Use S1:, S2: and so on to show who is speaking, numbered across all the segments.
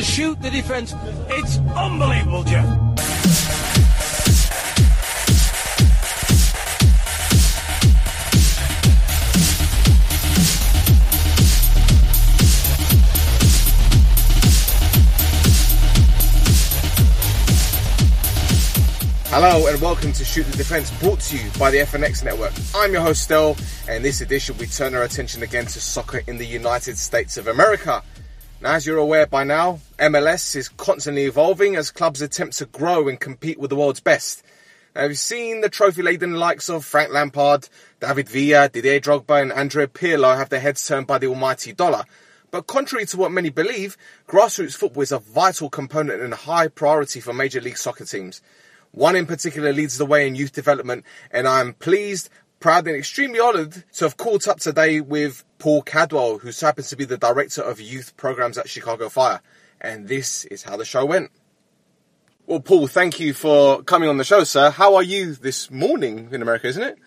S1: to shoot the defence. It's unbelievable, Jeff.
S2: Hello and welcome to Shoot the Defense, brought to you by the FNX Network. I'm your host, Stel, and in this edition we turn our attention again to soccer in the United States of America. Now, as you're aware by now, MLS is constantly evolving as clubs attempt to grow and compete with the world's best. Now, we've seen the trophy-laden likes of Frank Lampard, David Villa, Didier Drogba and Andrea Pirlo have their heads turned by the almighty dollar. But contrary to what many believe, grassroots football is a vital component and a high priority for Major League Soccer teams. One in particular leads the way in youth development, and I'm pleased, proud, and extremely honoured to have caught up today with Paul Cadwell, who happens to be the director of youth programs at Chicago Fire. And this is how the show went. Well, Paul, thank you for coming on the show, sir. How are you this morning in America, isn't it?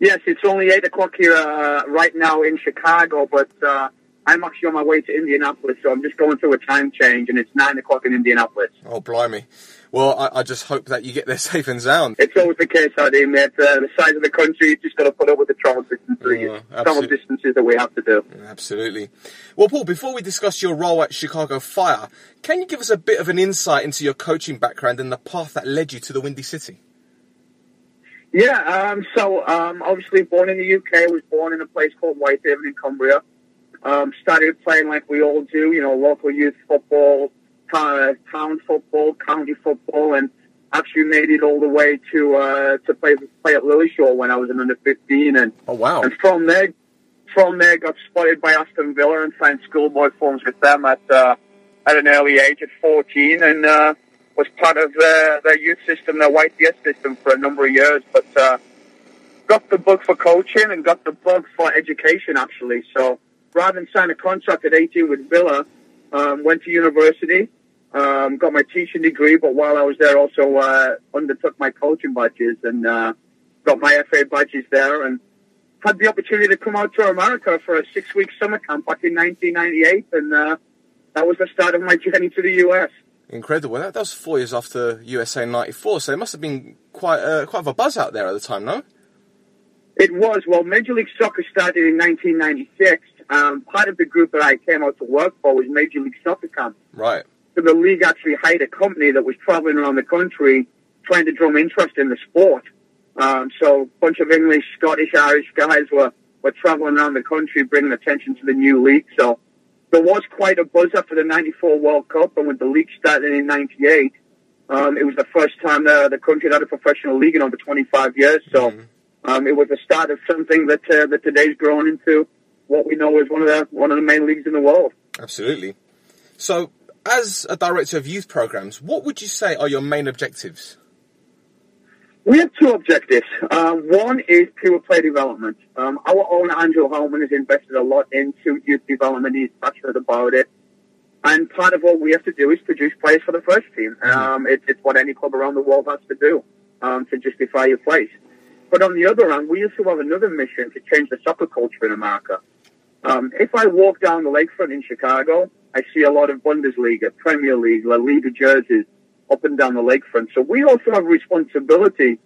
S3: Yes, it's only 8 o'clock here uh, right now in Chicago, but uh, I'm actually on my way to Indianapolis, so I'm just going through a time change, and it's 9 o'clock in Indianapolis.
S2: Oh, blimey. Well, I, I, just hope that you get there safe and sound.
S3: It's always the case, I mean, that uh, the size of the country, you just got to put up with the travel distances, uh, travel distances that we have to do.
S2: Absolutely. Well, Paul, before we discuss your role at Chicago Fire, can you give us a bit of an insight into your coaching background and the path that led you to the Windy City?
S3: Yeah, um, so um, obviously born in the UK, was born in a place called Whitehaven in Cumbria. Um, started playing like we all do, you know, local youth football, town football, county football, and actually made it all the way to uh, to play play at Lilleshall when I was an under fifteen. And
S2: oh wow!
S3: And from there, from there, got spotted by Aston Villa and signed schoolboy forms with them at uh, at an early age at fourteen, and uh, was part of their, their youth system, their YTS system for a number of years. But uh, got the bug for coaching and got the bug for education actually. So rather than sign a contract at eighteen with Villa. Um, went to university, um, got my teaching degree, but while I was there, also uh, undertook my coaching badges and uh, got my FA badges there, and had the opportunity to come out to America for a six-week summer camp back in 1998, and uh, that was the start of my journey to the US.
S2: Incredible. That, that was four years after USA '94, so it must have been quite uh, quite of a buzz out there at the time, no?
S3: It was. Well, Major League Soccer started in 1996. Um, part of the group that I came out to work for was Major League Soccer Camp.
S2: Right.
S3: So the league actually hired a company that was traveling around the country trying to drum interest in the sport. Um, so a bunch of English, Scottish, Irish guys were, were traveling around the country bringing attention to the new league. So there was quite a buzz after the 94 World Cup and when the league started in 98, um, it was the first time the, the country had a professional league in over 25 years. So, mm-hmm. um, it was the start of something that, uh, that today's grown into what we know as one of the, one of the main leagues in the world.
S2: Absolutely. So as a director of youth programs, what would you say are your main objectives?
S3: We have two objectives. Uh, one is pure play development. Um, our owner, Andrew Hauptman, has invested a lot into youth development. He's passionate about it. And part of what we have to do is produce players for the first team. Mm-hmm. Um, it, it's what any club around the world has to do um, to justify your place. But on the other hand, we also have another mission to change the soccer culture in America. Um, if I walk down the lakefront in Chicago, I see a lot of Bundesliga, Premier League, La Liga jerseys up and down the lakefront. So we also have a responsibility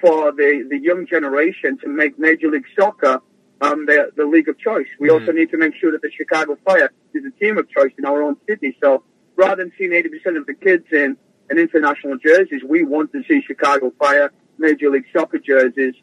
S3: for the, the young generation to make Major League Soccer um, the, the league of choice. We mm. also need to make sure that the Chicago Fire is a team of choice in our own city. So rather than seeing 80% of the kids in, in international jerseys, we want to see Chicago Fire, Major League Soccer jerseys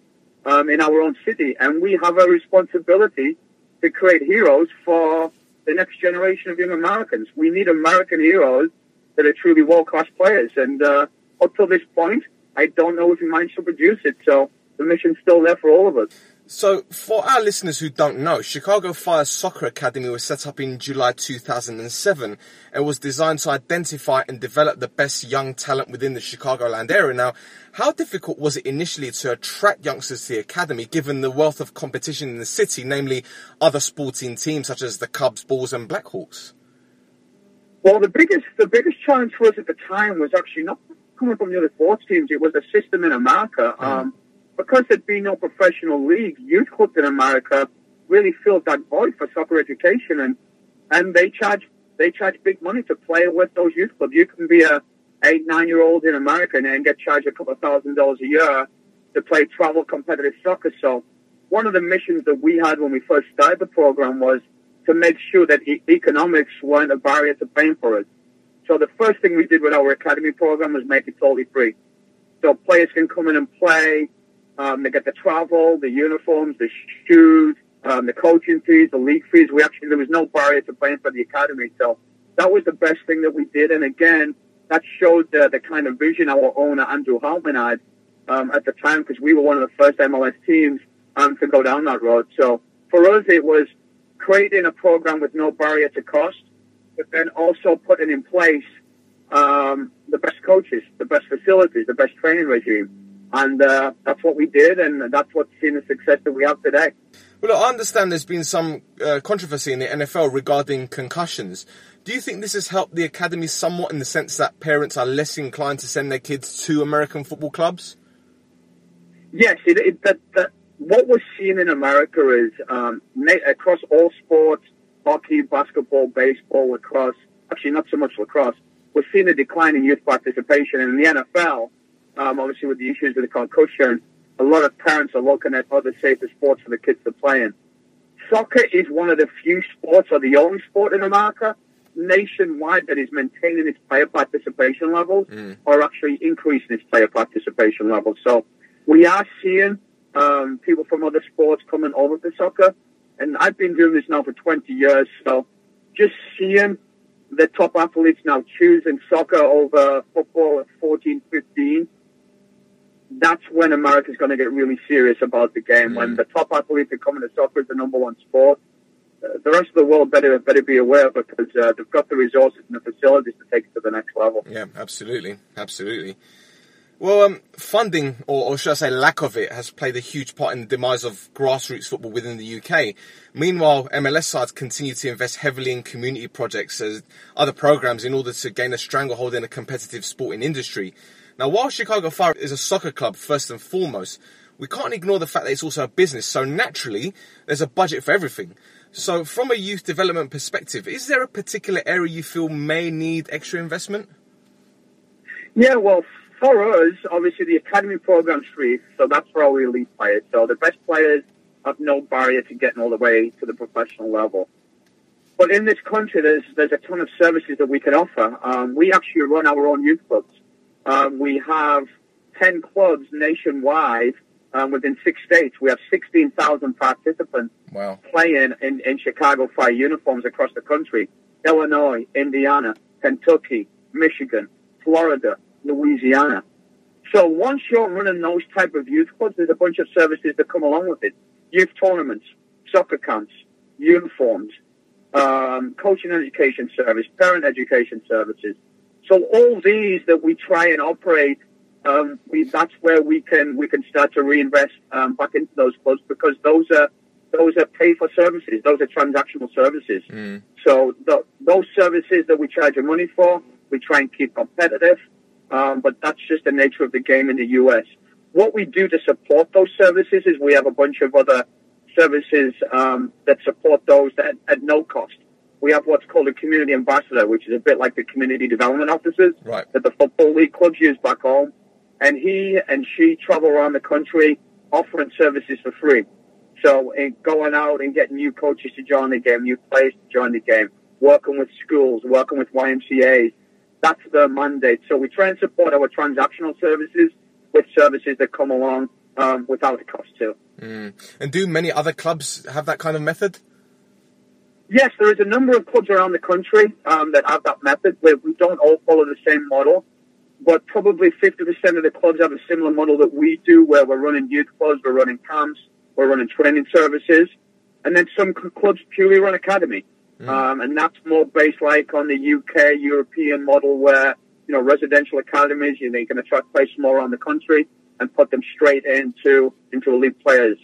S3: um, in our own city. And we have a responsibility to create heroes for the next generation of young Americans. We need American heroes that are truly world class players. And uh, up till this point, I don't know if we managed to produce it. So the mission's still there for all of us.
S2: So, for our listeners who don't know, Chicago Fire Soccer Academy was set up in July 2007 and was designed to identify and develop the best young talent within the Chicagoland area. Now, how difficult was it initially to attract youngsters to the academy given the wealth of competition in the city, namely other sporting teams such as the Cubs, Bulls, and Blackhawks?
S3: Well, the biggest the biggest challenge for us at the time was actually not coming from the other sports teams. It was a system in America. Mm. Um, because there'd be no professional league, youth clubs in America really filled that void for soccer education, and and they charge they charge big money to play with those youth clubs. You can be a eight, nine year old in America and get charged a couple of thousand dollars a year to play travel competitive soccer. So one of the missions that we had when we first started the program was to make sure that e- economics weren't a barrier to playing for us. So the first thing we did with our academy program was make it totally free. So players can come in and play. Um, they get the travel, the uniforms, the shoes, um, the coaching fees, the league fees. We actually there was no barrier to playing for the academy. So that was the best thing that we did. And again, that showed the, the kind of vision our owner Andrew Hauptman had um, at the time because we were one of the first MLS teams um, to go down that road. So for us, it was creating a program with no barrier to cost, but then also putting in place um, the best coaches, the best facilities, the best training regime. And uh, that's what we did, and that's what's seen the success that we have today.
S2: Well, look, I understand there's been some uh, controversy in the NFL regarding concussions. Do you think this has helped the academy somewhat in the sense that parents are less inclined to send their kids to American football clubs?
S3: Yes, it, it, that, that, what we're seeing in America is um, across all sports, hockey, basketball, baseball, lacrosse, actually not so much lacrosse, we're seeing a decline in youth participation. And in the NFL, um, obviously with the issues with the concussion, a lot of parents are looking at other safer sports for the kids to play in. Soccer is one of the few sports, or the only sport in America nationwide that is maintaining its player participation levels mm. or actually increasing its player participation levels. So we are seeing um, people from other sports coming over to soccer. And I've been doing this now for 20 years. So just seeing the top athletes now choosing soccer over football at 14, 15, that's when America's going to get really serious about the game. Mm. When the top athletes are coming to soccer as the number one sport, uh, the rest of the world better better be aware because uh, they've got the resources and the facilities to take it to the next level.
S2: Yeah, absolutely, absolutely. Well, um, funding, or, or, should I say lack of it, has played a huge part in the demise of grassroots football within the UK. Meanwhile, MLS sides continue to invest heavily in community projects as other programs in order to gain a stranglehold in a competitive sporting industry. Now, while Chicago Fire is a soccer club first and foremost, we can't ignore the fact that it's also a business, so naturally, there's a budget for everything. So, from a youth development perspective, is there a particular area you feel may need extra investment?
S3: Yeah, well, for us, obviously the academy program's free, so that's for our elite players. So the best players have no barrier to getting all the way to the professional level. But in this country, there's there's a ton of services that we can offer. Um, we actually run our own youth clubs. Um, we have ten clubs nationwide um, within six states. We have sixteen thousand participants
S2: wow.
S3: playing in, in Chicago Fire uniforms across the country: Illinois, Indiana, Kentucky, Michigan, Florida, Louisiana. So once you're running those type of youth clubs, there's a bunch of services that come along with it. Youth tournaments, soccer camps, uniforms, um, coaching education service, parent education services. So all these that we try and operate, um, we, that's where we can we can start to reinvest um, back into those clubs because those are those are pay for services. Those are transactional services. Mm. So the, those services that we charge money for, we try and keep competitive um, but that's just the nature of the game in the U.S. What we do to support those services is we have a bunch of other services um, that support those at, at no cost. We have what's called a community ambassador, which is a bit like the community development officers
S2: right.
S3: that the football league clubs use back home. And he and she travel around the country offering services for free. So in going out and getting new coaches to join the game, new players to join the game, working with schools, working with YMCA's, that's the mandate. So we try and support our transactional services with services that come along um, without a cost too.
S2: Mm. And do many other clubs have that kind of method?
S3: Yes, there is a number of clubs around the country um, that have that method. We, we don't all follow the same model, but probably 50% of the clubs have a similar model that we do, where we're running youth clubs, we're running camps, we're running training services, and then some clubs purely run academy. Mm. Um, and that's more based like on the UK European model where, you know, residential academies, you know, you can attract players from all around the country and put them straight into, into elite players.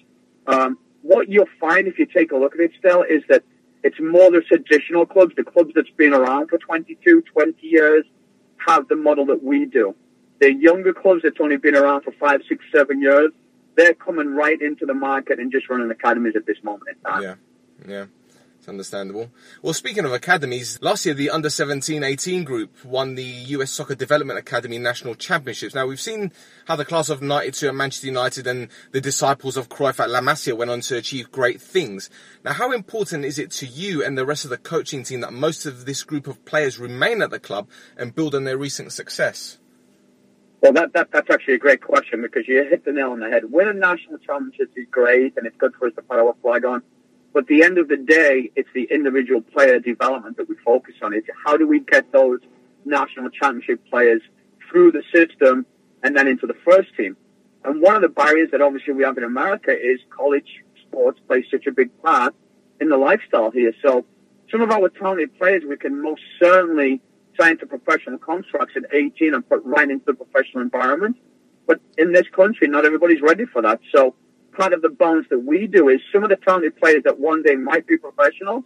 S3: Um, what you'll find if you take a look at it still is that it's more the traditional clubs, the clubs that's been around for 22, 20 years have the model that we do. The younger clubs that's only been around for five, six, seven years, they're coming right into the market and just running academies at this moment in time.
S2: Yeah, yeah. It's understandable. Well, speaking of academies, last year the under 17 18 group won the US Soccer Development Academy National Championships. Now, we've seen how the class of 92 at Manchester United and the disciples of Cruyff at La Masia went on to achieve great things. Now, how important is it to you and the rest of the coaching team that most of this group of players remain at the club and build on their recent success?
S3: Well, that, that that's actually a great question because you hit the nail on the head. Winning national championships is great and it's good for us to put our flag on. But the end of the day, it's the individual player development that we focus on. It's how do we get those national championship players through the system and then into the first team. And one of the barriers that obviously we have in America is college sports plays such a big part in the lifestyle here. So some of our talented players we can most certainly sign to professional contracts at 18 and put right into the professional environment. But in this country, not everybody's ready for that. So part of the bonus that we do is some of the talented players that one day might be professional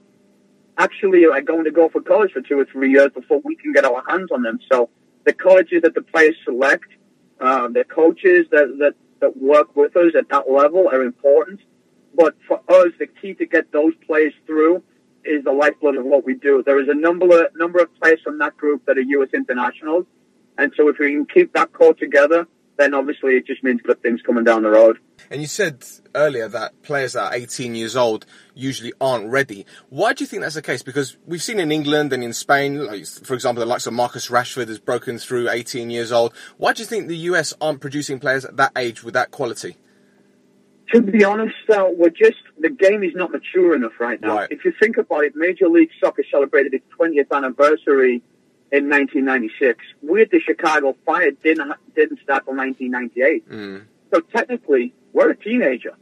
S3: actually are going to go for college for two or three years before we can get our hands on them. So the colleges that the players select, uh, the coaches that, that, that work with us at that level are important. But for us, the key to get those players through is the lifeblood of what we do. There is a number of, number of players from that group that are U.S. internationals. And so if we can keep that core together, then obviously it just means good things coming down the road.
S2: And you said earlier that players that are 18 years old usually aren't ready. Why do you think that's the case? Because we've seen in England and in Spain, like, for example, the likes of Marcus Rashford has broken through 18 years old. Why do you think the US aren't producing players at that age with that quality?
S3: To be honest, uh, we're just the game is not mature enough right now.
S2: Right.
S3: If you think about it, Major League Soccer celebrated its 20th anniversary in 1996. We at the Chicago Fire didn't didn't start till 1998.
S2: Mm.
S3: So technically, we're a teenager.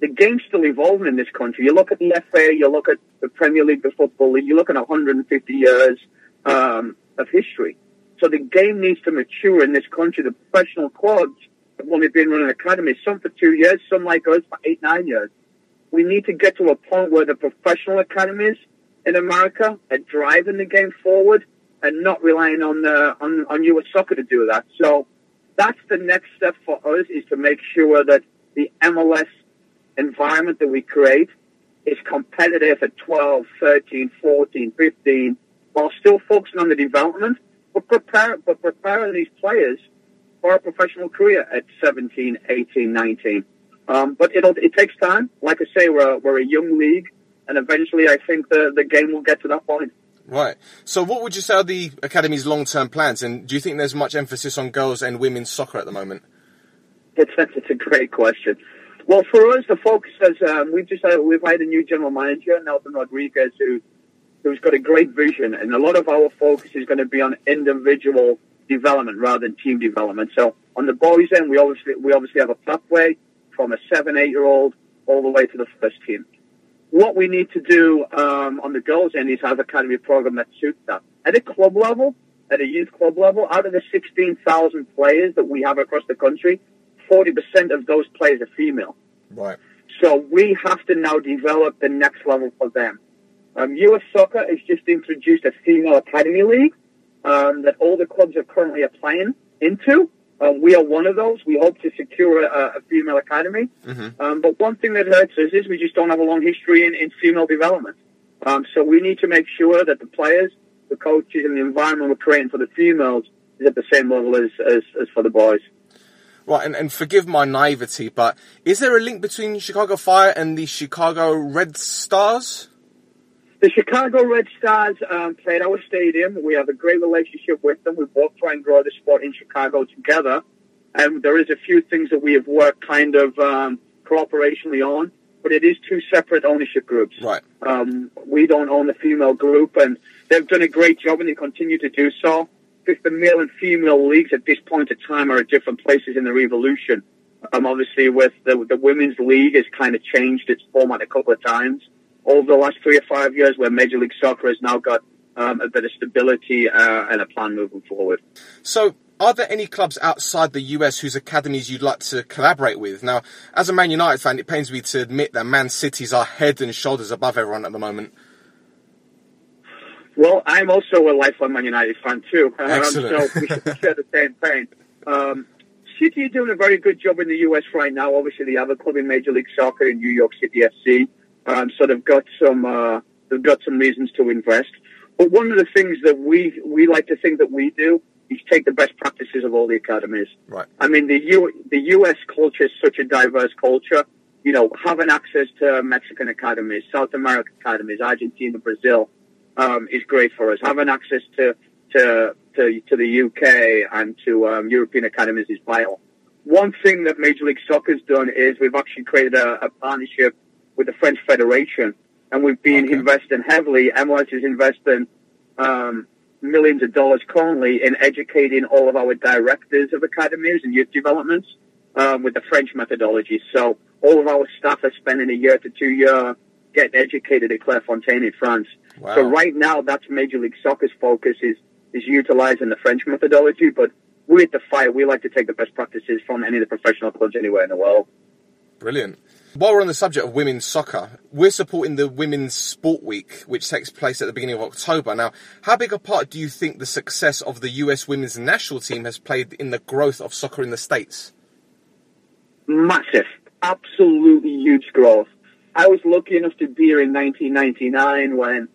S3: The game's still evolving in this country. You look at the FA, you look at the Premier League, the Football League, you look at 150 years um, of history. So the game needs to mature in this country. The professional clubs have only been running academies, some for two years, some like us for eight, nine years. We need to get to a point where the professional academies in America are driving the game forward and not relying on the on, on US soccer to do that. So that's the next step for us is to make sure that the MLS environment that we create is competitive at 12, 13, 14, 15, while still focusing on the development, but prepare, but preparing these players for a professional career at 17, 18, 19. Um, but it'll, it takes time. Like I say, we're, we're a young league, and eventually I think the, the game will get to that point.
S2: Right. So, what would you say are the academy's long-term plans? And do you think there's much emphasis on girls and women's soccer at the moment?
S3: It's, it's a great question. Well, for us, the focus is um, we've just had, we've hired a new general manager, Nelson Rodriguez, who who's got a great vision, and a lot of our focus is going to be on individual development rather than team development. So, on the boys' end, we obviously we obviously have a pathway from a seven, eight-year-old all the way to the first team what we need to do um, on the girls' end is have a academy program that suits that. At a club level, at a youth club level, out of the 16,000 players that we have across the country, 40% of those players are female.
S2: Right.
S3: So we have to now develop the next level for them. Um, U.S. Soccer has just introduced a female academy league um, that all the clubs are currently applying into. Um, we are one of those. We hope to secure a, a female academy.
S2: Mm-hmm.
S3: Um, but one thing that hurts us is we just don't have a long history in, in female development. Um, so we need to make sure that the players, the coaches, and the environment we're creating for the females is at the same level as, as, as for the boys.
S2: Right, and, and forgive my naivety, but is there a link between Chicago Fire and the Chicago Red Stars?
S3: The Chicago Red Stars um, played our stadium. We have a great relationship with them. We both try and grow the sport in Chicago together. And there is a few things that we have worked kind of um, cooperationally on, but it is two separate ownership groups.
S2: Right.
S3: Um, we don't own the female group, and they've done a great job, and they continue to do so. If the male and female leagues at this point in time are at different places in their evolution. Um, obviously, with the, the women's league has kind of changed its format a couple of times over the last three or five years, where Major League Soccer has now got um, a bit of stability uh, and a plan moving forward.
S2: So, are there any clubs outside the US whose academies you'd like to collaborate with? Now, as a Man United fan, it pains me to admit that Man City's are head and shoulders above everyone at the moment.
S3: Well, I'm also a lifelong Man United fan too, um,
S2: Excellent.
S3: so we should share the same pain. Um, City are doing a very good job in the US right now. Obviously, they have a club in Major League Soccer in New York City FC. Um, so they've got some uh, they've got some reasons to invest. But one of the things that we we like to think that we do is take the best practices of all the academies.
S2: Right.
S3: I mean, the U, the U.S. culture is such a diverse culture. You know, having access to Mexican academies, South American academies, Argentina, Brazil, um, is great for us. Having access to to to, to the UK and to um, European academies is vital. One thing that Major League Soccer's done is we've actually created a, a partnership with the French Federation, and we've been
S2: Okay.
S3: investing heavily. MLS is investing um, millions of dollars currently in educating all of our directors of academies and youth developments um, with the French methodology. So all of our staff are spending a year to two year getting educated at Clairefontaine in France.
S2: Wow.
S3: So right now, that's Major League Soccer's focus is is utilizing the French methodology, but we at the Fire we like to take the best practices from any of the professional clubs anywhere in the world.
S2: Brilliant. While we're on the subject of women's soccer, we're supporting the Women's Sport Week, which takes place at the beginning of October. Now, how big a part do you think the success of the US women's national team has played in the growth of soccer in the States?
S3: massive, absolutely huge growth. I was lucky enough to be here in 1999 when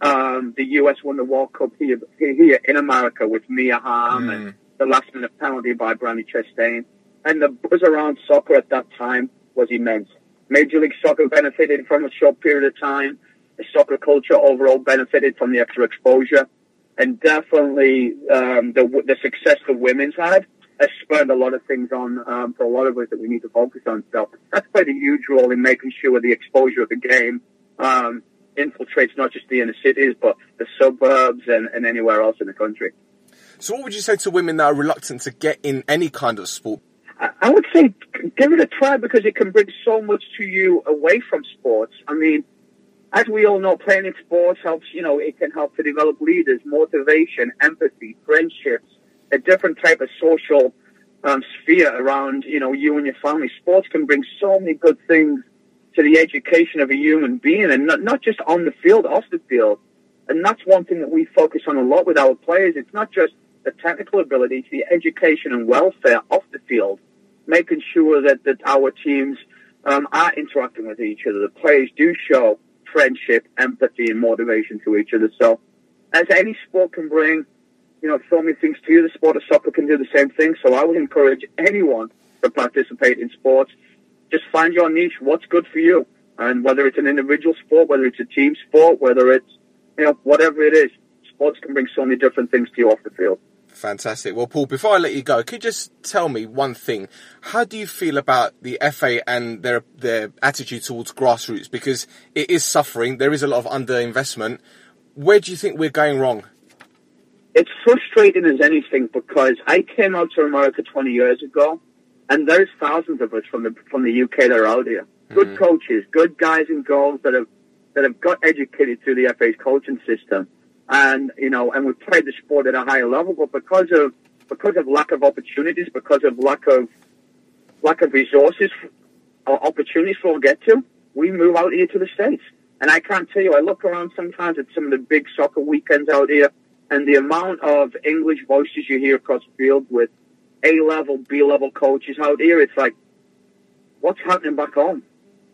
S3: um, the US won the World Cup here, here in America with Mia Hamm and the last minute penalty by Brandi Chastain. And the buzz around soccer at that time was immense. Major League Soccer benefited from a short period of time. The soccer culture overall benefited from the extra exposure. And definitely um, the, the success the women's had has spurred a lot of things on um, for a lot of us that we need to focus on. So that's played a huge role in making sure the exposure of the game um, infiltrates not just the inner cities, but the suburbs and, and anywhere else in the country.
S2: So, what would you say to women that are reluctant to get in any kind of sport?
S3: I would say give it a try because it can bring so much to you away from sports. I mean, as we all know, playing in sports helps, you know, it can help to develop leaders, motivation, empathy, friendships, a different type of social um, sphere around, you know, you and your family. Sports can bring so many good things to the education of a human being and not, not just on the field, off the field. And that's one thing that we focus on a lot with our players. It's not just the technical ability, it's the education and welfare off the field, making sure that, that our teams um, are interacting with each other. The players do show friendship, empathy, and motivation to each other. So, as any sport can bring, you know, so many things to you, the sport of soccer can do the same thing. So, I would encourage anyone to participate in sports. Just find your niche, what's good for you. And whether it's an individual sport, whether it's a team sport, whether it's, you know, whatever it is, sports can bring so many different things to you off the field.
S2: Fantastic. Well, Paul, before I let you go, could you just tell me one thing? How do you feel about the FA and their their attitude towards grassroots? Because it is suffering. There is a lot of underinvestment. Where do you think we're going wrong?
S3: it's frustrating as anything because I came out to America 20 years ago, and there's thousands of us from the from the UK that are out here. Good mm-hmm. coaches, good guys and girls that have that have got educated through the FA's coaching system, and you know, and we've played the sport at a higher level. But because of because of lack of opportunities, because of lack of lack of resources or opportunities for get to, we move out here to the States. And I can't tell you, I look around sometimes at some of the big soccer weekends out here, and the amount of English voices you hear across the field with A level, B level coaches out here, it's like, what's happening back home?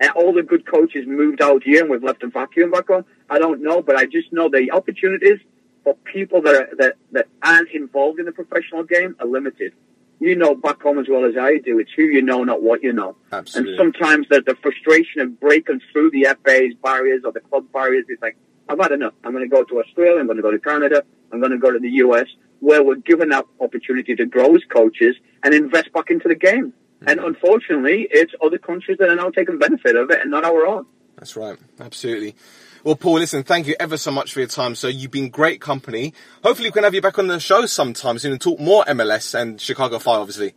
S3: And all the good coaches moved out here and we've left a vacuum back home. I don't know, but I just know the opportunities for people that are, that, that aren't involved in the professional game are limited. You know back home as well as I do. It's who you know, not what you know.
S2: Absolutely.
S3: And sometimes the, the frustration of breaking through the FA's barriers or the club barriers is like, I've had enough. I'm going to go to Australia. I'm going to go to Canada. I'm going to go to the US, where we're given that opportunity to grow as coaches and invest back into the game. And mm. unfortunately, it's other countries that are now taking benefit of it and not our own.
S2: That's right. Absolutely. Well, Paul, listen, thank you ever so much for your time. So you've been great company. Hopefully we can have you back on the show sometime soon and talk more MLS and Chicago Fire, obviously.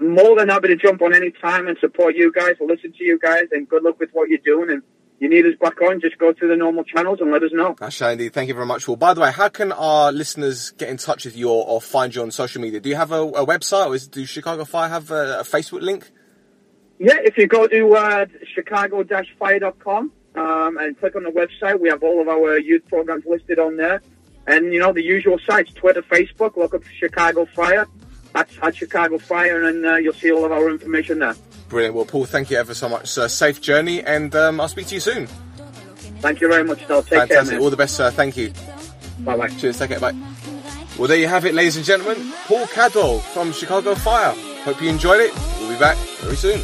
S3: More than happy to jump on any time and support you guys, listen to you guys, and good luck with what you're doing. And you need us back on, just go through the normal channels and let us know.
S2: I shall. Thank you very much, Paul. By the way, how can our listeners get in touch with you or, or find you on social media? Do you have a, a website or is, do Chicago Fire have a, a Facebook link?
S3: Yeah, if you go to uh, chicago-fire.com um, and click on the website, we have all of our youth programs listed on there. And, you know, the usual sites, Twitter, Facebook, look up Chicago Fire, at, at Chicago Fire, and uh, you'll see all of our information there.
S2: Brilliant. Well, Paul, thank you ever so much, sir. Safe journey and um, I'll speak to you soon.
S3: Thank you very much, Stel. Take
S2: Fantastic.
S3: care,
S2: All the best, sir. Thank you.
S3: Bye bye.
S2: Cheers. Take care. Bye. Well, there you have it, ladies and gentlemen. Paul Cadwell from Chicago Fire. Hope you enjoyed it. We'll be back very soon.